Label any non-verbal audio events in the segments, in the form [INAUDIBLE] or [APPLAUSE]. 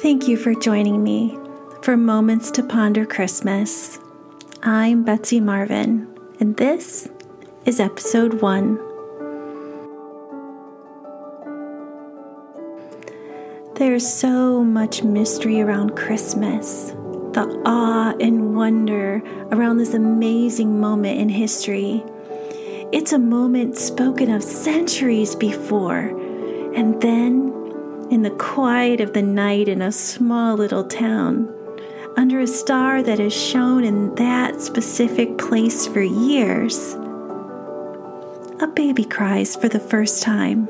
Thank you for joining me for Moments to Ponder Christmas. I'm Betsy Marvin, and this is episode one. There's so much mystery around Christmas, the awe and wonder around this amazing moment in history. It's a moment spoken of centuries before, and then in the quiet of the night in a small little town, under a star that has shone in that specific place for years, a baby cries for the first time,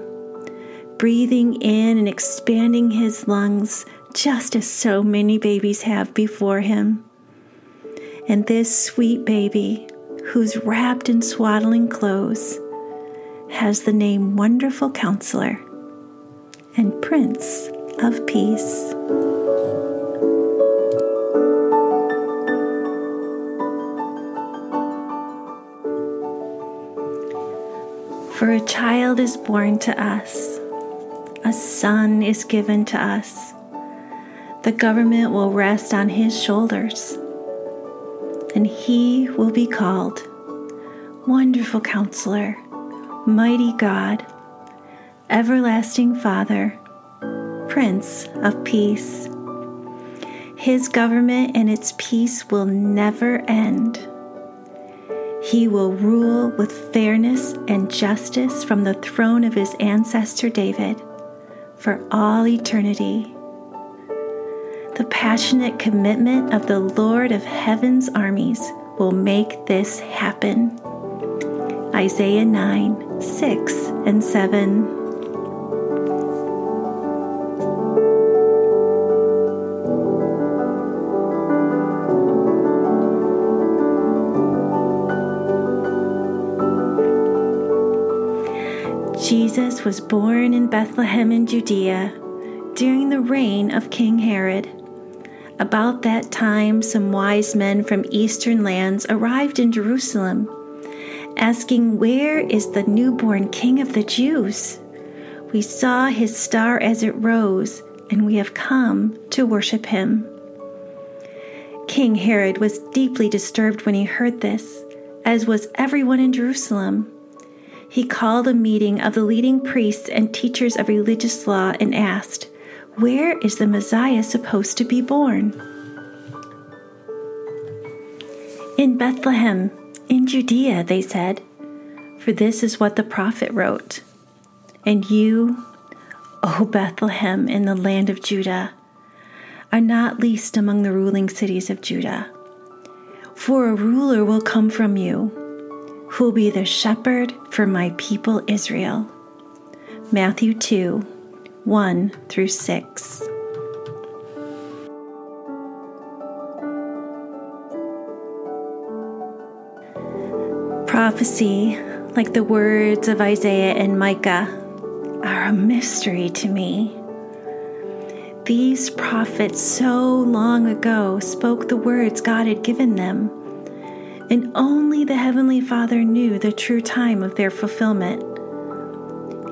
breathing in and expanding his lungs just as so many babies have before him. And this sweet baby, who's wrapped in swaddling clothes, has the name Wonderful Counselor and Prince of Peace. For a child is born to us, a son is given to us. The government will rest on his shoulders, and he will be called Wonderful Counselor, Mighty God Everlasting Father, Prince of Peace. His government and its peace will never end. He will rule with fairness and justice from the throne of his ancestor David for all eternity. The passionate commitment of the Lord of heaven's armies will make this happen. Isaiah 9 6 and 7. Jesus was born in Bethlehem in Judea during the reign of King Herod. About that time, some wise men from eastern lands arrived in Jerusalem, asking, Where is the newborn King of the Jews? We saw his star as it rose, and we have come to worship him. King Herod was deeply disturbed when he heard this, as was everyone in Jerusalem he called a meeting of the leading priests and teachers of religious law and asked, Where is the Messiah supposed to be born? In Bethlehem, in Judea, they said, for this is what the prophet wrote. And you, O Bethlehem, in the land of Judah, are not least among the ruling cities of Judah. For a ruler will come from you who will be the shepherd for my people Israel. Matthew 2 1 through 6. Prophecy, like the words of Isaiah and Micah, are a mystery to me. These prophets so long ago spoke the words God had given them and only the Heavenly Father knew the true time of their fulfillment.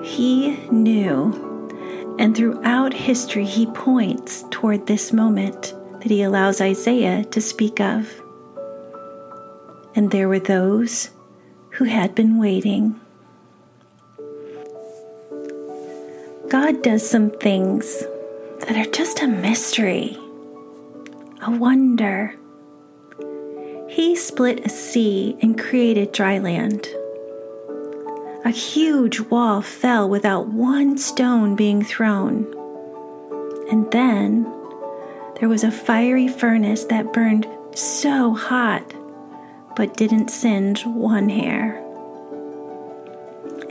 He knew, and throughout history, He points toward this moment that He allows Isaiah to speak of. And there were those who had been waiting. God does some things that are just a mystery, a wonder he split a sea and created dry land. A huge wall fell without one stone being thrown. And then there was a fiery furnace that burned so hot but didn't singe one hair.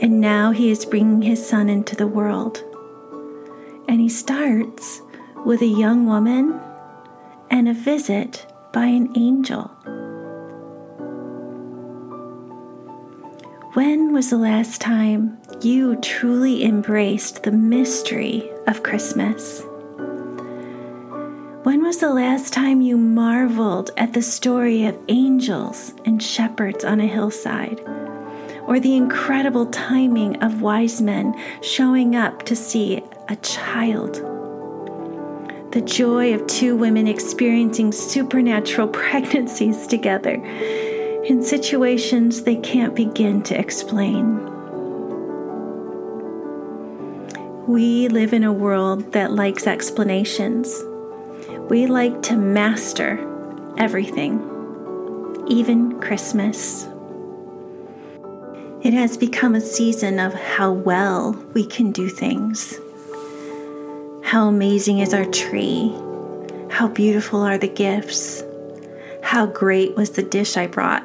And now he is bringing his son into the world. And he starts with a young woman and a visit by an angel. Was the last time you truly embraced the mystery of Christmas? When was the last time you marveled at the story of angels and shepherds on a hillside? Or the incredible timing of wise men showing up to see a child? the joy of two women experiencing supernatural [LAUGHS] pregnancies together in situations they can't begin to explain. We live in a world that likes explanations. We like to master everything, even Christmas. It has become a season of how well we can do things. How amazing is our tree? How beautiful are the gifts? How great was the dish I brought?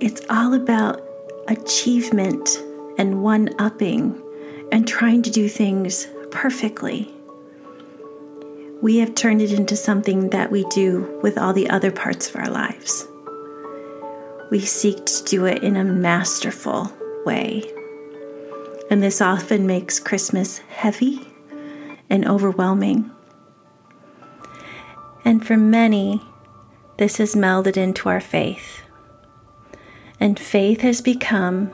It's all about achievement and one upping and trying to do things perfectly. We have turned it into something that we do with all the other parts of our lives. We seek to do it in a masterful way. And this often makes Christmas heavy and overwhelming. And for many, this has melded into our faith. And faith has become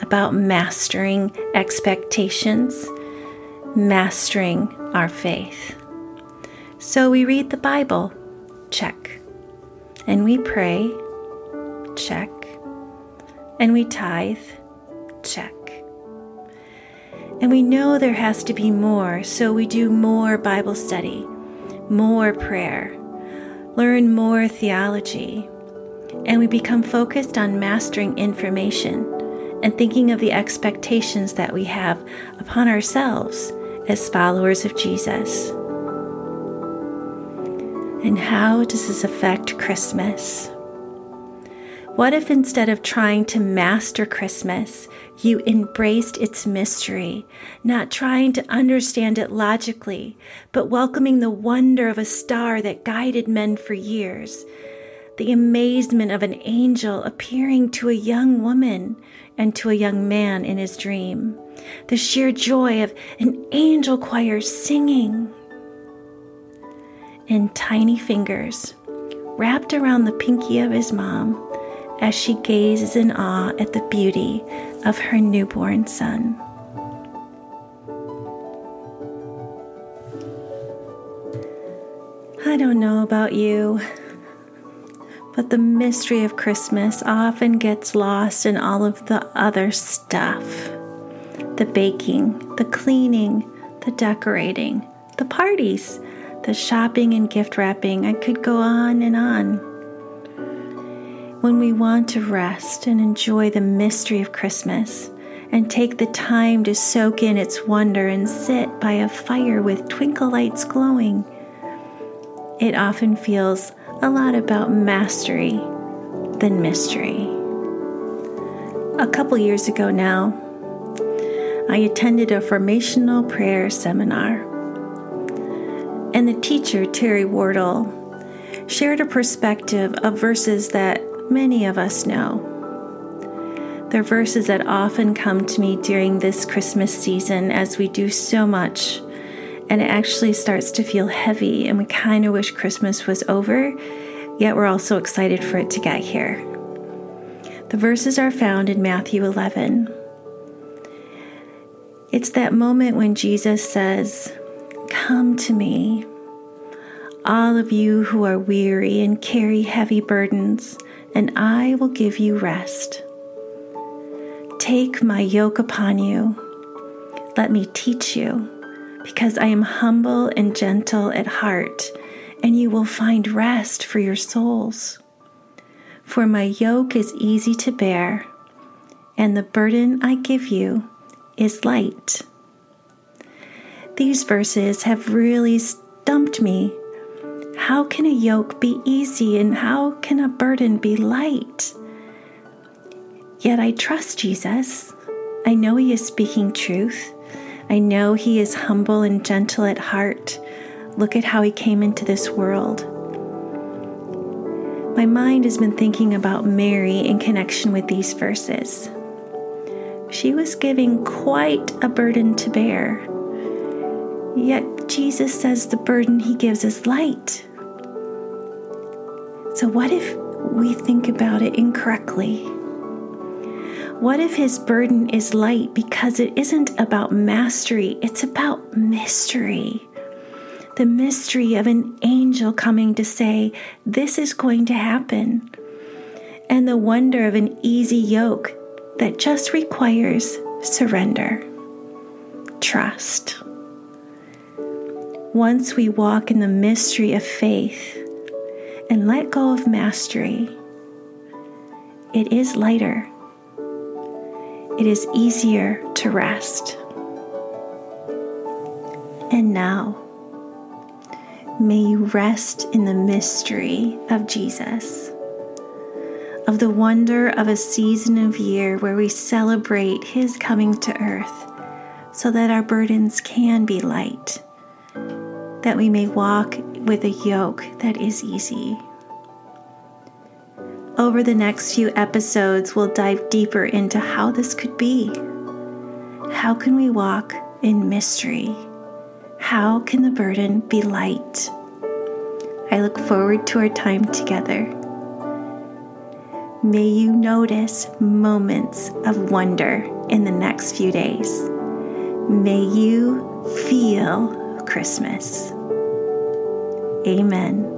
about mastering expectations, mastering our faith. So we read the Bible, check. And we pray, check. And we tithe, check. And we know there has to be more, so we do more Bible study, more prayer, learn more theology, and we become focused on mastering information and thinking of the expectations that we have upon ourselves as followers of Jesus. And how does this affect Christmas? What if instead of trying to master Christmas, you embraced its mystery, not trying to understand it logically, but welcoming the wonder of a star that guided men for years, the amazement of an angel appearing to a young woman and to a young man in his dream, the sheer joy of an angel choir singing, and tiny fingers wrapped around the pinky of his mom as she gazes in awe at the beauty of her newborn son. I don't know about you, but the mystery of Christmas often gets lost in all of the other stuff the baking, the cleaning, the decorating, the parties, the shopping and gift wrapping. I could go on and on when we want to rest and enjoy the mystery of Christmas and take the time to soak in its wonder and sit by a fire with twinkle lights glowing, it often feels a lot about mastery than mystery. A couple years ago now, I attended a formational prayer seminar, and the teacher, Terry Wardle, shared a perspective of verses that many of us know. They're verses that often come to me during this Christmas season as we do so much, and it actually starts to feel heavy, and we kind of wish Christmas was over, yet we're also excited for it to get here. The verses are found in Matthew 11. It's that moment when Jesus says, Come to me, all of you who are weary and carry heavy burdens and I will give you rest. Take my yoke upon you. Let me teach you, because I am humble and gentle at heart, and you will find rest for your souls. For my yoke is easy to bear, and the burden I give you is light. These verses have really stumped me how can a yoke be easy and how can a burden be light? Yet I trust Jesus. I know He is speaking truth. I know He is humble and gentle at heart. Look at how He came into this world. My mind has been thinking about Mary in connection with these verses. She was giving quite a burden to bear. Yet Jesus says the burden he gives is light. So, what if we think about it incorrectly? What if his burden is light because it isn't about mastery, it's about mystery? the mystery of an angel coming to say, This is going to happen, and the wonder of an easy yoke that just requires surrender, trust. Once we walk in the mystery of faith and let go of mastery, it is lighter. It is easier to rest. And now, may you rest in the mystery of Jesus, of the wonder of a season of year where we celebrate His coming to earth so that our burdens can be light, that we may walk with a yoke that is easy. Over the next few episodes, we'll dive deeper into how this could be. How can we walk in mystery? How can the burden be light? I look forward to our time together. May you notice moments of wonder in the next few days. May you feel Christmas. Amen.